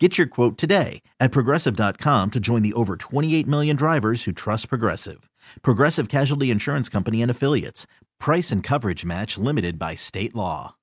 Get your quote today at progressive.com to join the over 28 million drivers who trust Progressive. Progressive Casualty Insurance Company and Affiliates. Price and coverage match limited by state law.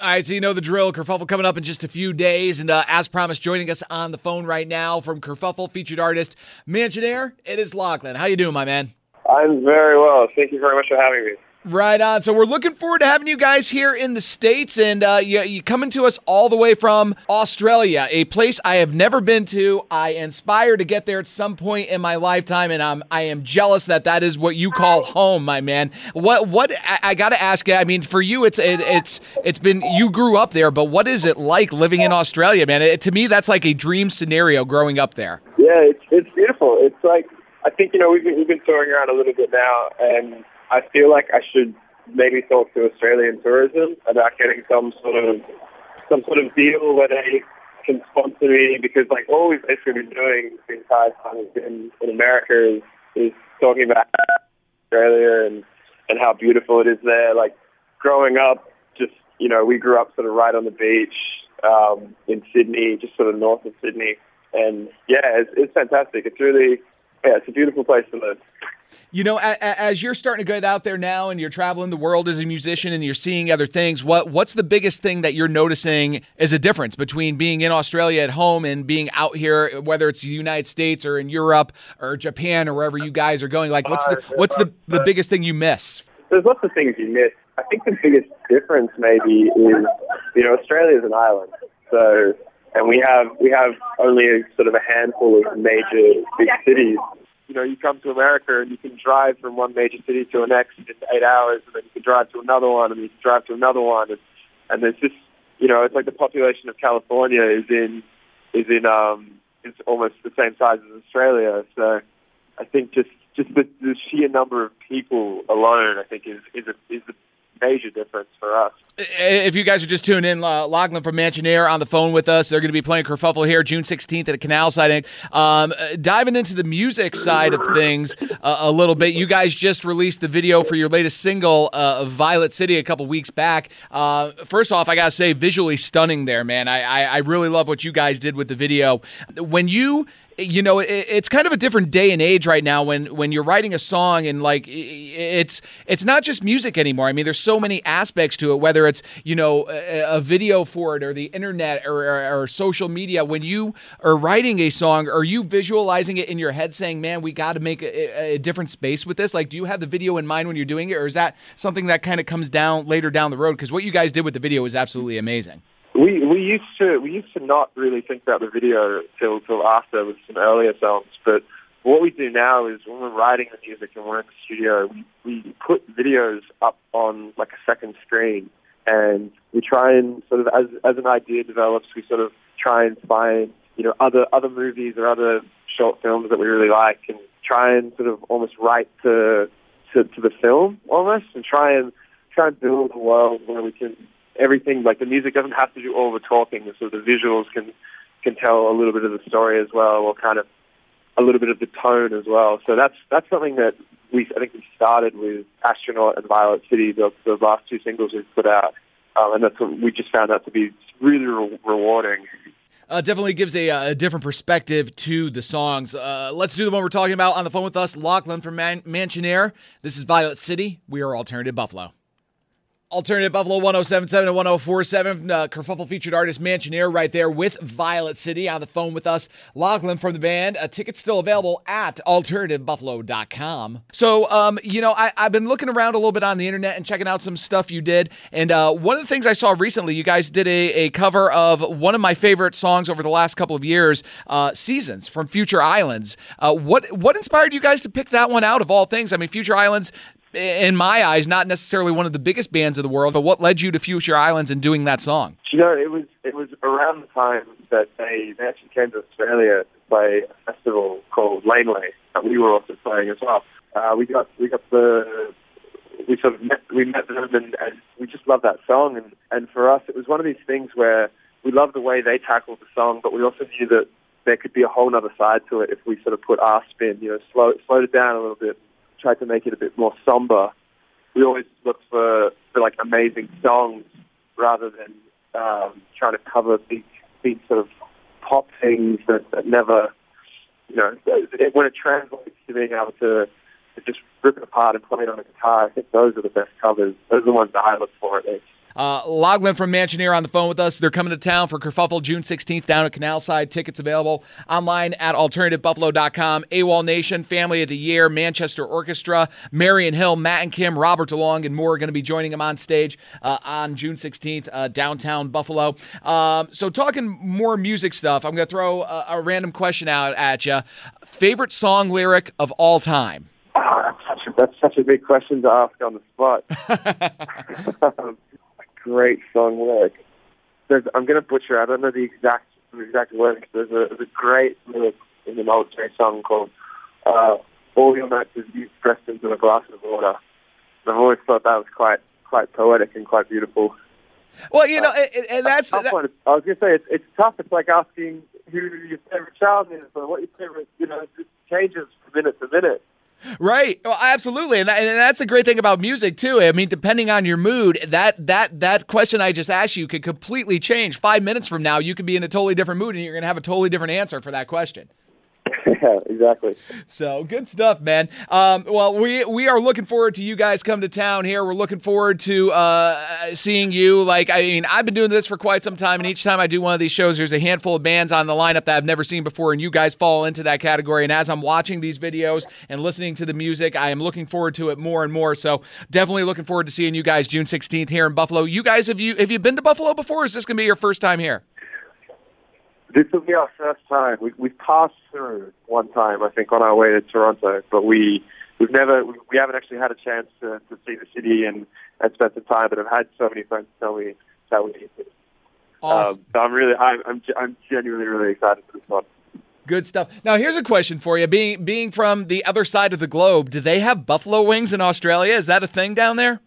All right, so you know the drill. Kerfuffle coming up in just a few days. And uh, as promised, joining us on the phone right now from Kerfuffle featured artist Mansionaire, it is Lachlan. How you doing, my man? I'm very well. Thank you very much for having me. Right on. So we're looking forward to having you guys here in the states, and uh, you, you coming to us all the way from Australia, a place I have never been to. I aspire to get there at some point in my lifetime, and I'm I am jealous that that is what you call home, my man. What what I, I got to ask you. I mean, for you, it's it, it's it's been you grew up there, but what is it like living in Australia, man? It, to me, that's like a dream scenario growing up there. Yeah, it's it's beautiful. It's like I think you know we've been, we've been touring around a little bit now, and I feel like I should maybe talk to Australian tourism about getting some sort of some sort of deal where they can sponsor me because like all we've basically been doing the entire time in, in America is, is talking about Australia and, and how beautiful it is there. Like growing up, just, you know, we grew up sort of right on the beach um, in Sydney, just sort of north of Sydney. And yeah, it's, it's fantastic. It's really, yeah, it's a beautiful place to live. You know, as you're starting to get out there now and you're traveling the world as a musician and you're seeing other things, what what's the biggest thing that you're noticing as a difference between being in Australia at home and being out here, whether it's the United States or in Europe or Japan or wherever you guys are going? Like, what's the uh, what's the uh, the biggest thing you miss? There's lots of things you miss. I think the biggest difference maybe is, you know, Australia is an island, so and we have we have only a, sort of a handful of major big cities you know, you come to America and you can drive from one major city to the next in eight hours, and then you can drive to another one, and you can drive to another one, and, and there's just, you know, it's like the population of California is in, is in, um, it's almost the same size as Australia. So I think just, just the, the sheer number of people alone, I think, is is a, is the major difference for us. If you guys are just tuning in, uh, Lachlan from Mansionaire on the phone with us. They're going to be playing Kerfuffle here June 16th at a canal sighting. Um, uh, diving into the music side of things uh, a little bit, you guys just released the video for your latest single, uh, Violet City, a couple weeks back. Uh, first off, I got to say, visually stunning there, man. I, I, I really love what you guys did with the video. When you you know it, it's kind of a different day and age right now when when you're writing a song and like it's it's not just music anymore. I mean there's so many aspects to it whether it's you know a, a video for it or the internet or, or, or, social media. When you are writing a song are you visualizing it in your head saying man we got to make a, a different space with this like do you have the video in mind when you're doing it or is that something that kind of comes down later down the road? Because what you guys did with the video was absolutely amazing we used to we used to not really think about the video till till after with some earlier songs, but what we do now is when we're writing the music and we're in the studio, we, we put videos up on like a second screen, and we try and sort of as as an idea develops, we sort of try and find you know other other movies or other short films that we really like, and try and sort of almost write to to, to the film almost, and try and try and build a world where we can everything like the music doesn't have to do all the talking, so the visuals can can tell a little bit of the story as well, or kind of a little bit of the tone as well. So that's that's something that we I think we started with Astronaut and Violet City, the, the last two singles we've put out, um, and that's what we just found out to be really re- rewarding. Uh, definitely gives a, a, different perspective to the songs. Uh, let's do the one we're talking about on the phone with us, Lachlan from Man- Mansionaire. This is Violet City. We are Alternative Buffalo. Alternative Buffalo 1077 and 1047. Uh, Kerfuffle featured artist Mansionaire right there with Violet City on the phone with us. Lachlan from the band. A ticket's still available at alternativebuffalo.com. So, um, you know, I, have been looking around a little bit on the internet and checking out some stuff you did. And uh, one of the things I saw recently, you guys did a, a cover of one of my favorite songs over the last couple of years, uh, Seasons from Future Islands. Uh, what, what inspired you guys to pick that one out of all things? I mean, Future Islands in my eyes, not necessarily one of the biggest bands of the world, but what led you to Future Islands and doing that song? You know, it was it was around the time that they, actually came to Australia to play a festival called Laneway that we were also playing as well. Uh, we got we got the we sort of met, we met them and, and we just loved that song. And, and for us, it was one of these things where we loved the way they tackled the song, but we also knew that there could be a whole other side to it if we sort of put our spin, you know, slow, slowed it down a little bit, tried to make it a bit more somber. We always look for, for like amazing songs rather than um, trying to cover big, big sort of pop things that, that never, you know, it, when it translates to being able to, to just rip it apart and play it on a guitar, I think those are the best covers. Those are the ones that I look for at least. Uh, Lachlan from Mansionaire on the phone with us. They're coming to town for Kerfuffle June 16th down at Canalside. Tickets available online at alternativebuffalo.com. AWOLNATION, Family of the Year, Manchester Orchestra, Marian Hill, Matt and Kim, Robert DeLong, and more are going to be joining them on stage uh, on June 16th, uh, downtown Buffalo. Um, so, talking more music stuff, I'm going to throw a, a, random question out at you. Favorite song lyric of all time? Oh, that's, such a, that's such a big question to ask on the spot. um, great song lyric. There's, I'm going to butcher. I don't know the exact the exact lyrics. There's a, there's a great lyric in an old song called uh, "All Your Nights Is You Pressed Into a Glass of Water." And I've always thought that was quite quite poetic and quite beautiful. Well, you know, uh, and, and that's. That, I was going to say it's, it's tough. It's like asking who your favorite child is or what your favorite. You know, it changes from minute to minute. Right. Well, absolutely, and, that, and that's a great thing about music too. I mean, depending on your mood, that that that question I just asked you could completely change. Five minutes from now, you could be in a totally different mood, and you're going to have a totally different answer for that question. Yeah, exactly. So good stuff, man. Um, well, we we are looking forward to you guys come to town here. We're looking forward to uh, seeing you. Like, I mean, I've been doing this for quite some time, and each time I do one of these shows, there's a handful of bands on the lineup that I've never seen before, and you guys fall into that category. And as I'm watching these videos and listening to the music, I am looking forward to it more and more. So definitely looking forward to seeing you guys June 16th here in Buffalo. You guys, have you have you been to Buffalo before? is this to be your first time here? This will be our first time. We, we've passed through one time, I think, on our way to Toronto, but we we've never we haven't actually had a chance to, to see the city and, and spend some time. But I've had so many friends tell me that we need to. Awesome. Um, so I'm really I'm, I'm I'm genuinely really excited for this one. Good stuff. Now here's a question for you. Being being from the other side of the globe, do they have buffalo wings in Australia? Is that a thing down there?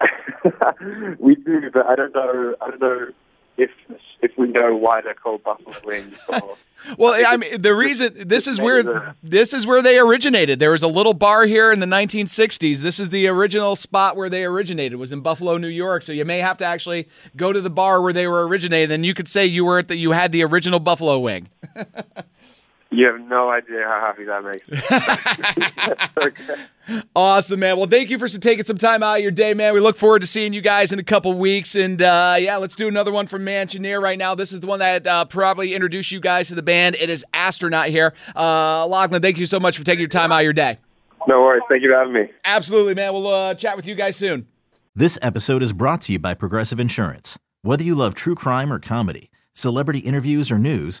we do, but I don't know. I don't know if if we know why they're called buffalo wings. well, I mean, the reason this is where this is where they originated. There was a little bar here in the 1960s. This is the original spot where they originated. Was in Buffalo, New York. So you may have to actually go to the bar where they were originated, and you could say you were at the you had the original buffalo wing. You have no idea how happy that makes me. okay. Awesome, man. Well, thank you for taking some time out of your day, man. We look forward to seeing you guys in a couple weeks. And uh, yeah, let's do another one from Mansionaire right now. This is the one that uh, probably introduced you guys to the band. It is Astronaut here. Uh, Lachlan, thank you so much for taking your time out of your day. No worries. Thank you for having me. Absolutely, man. We'll uh, chat with you guys soon. This episode is brought to you by Progressive Insurance. Whether you love true crime or comedy, celebrity interviews or news,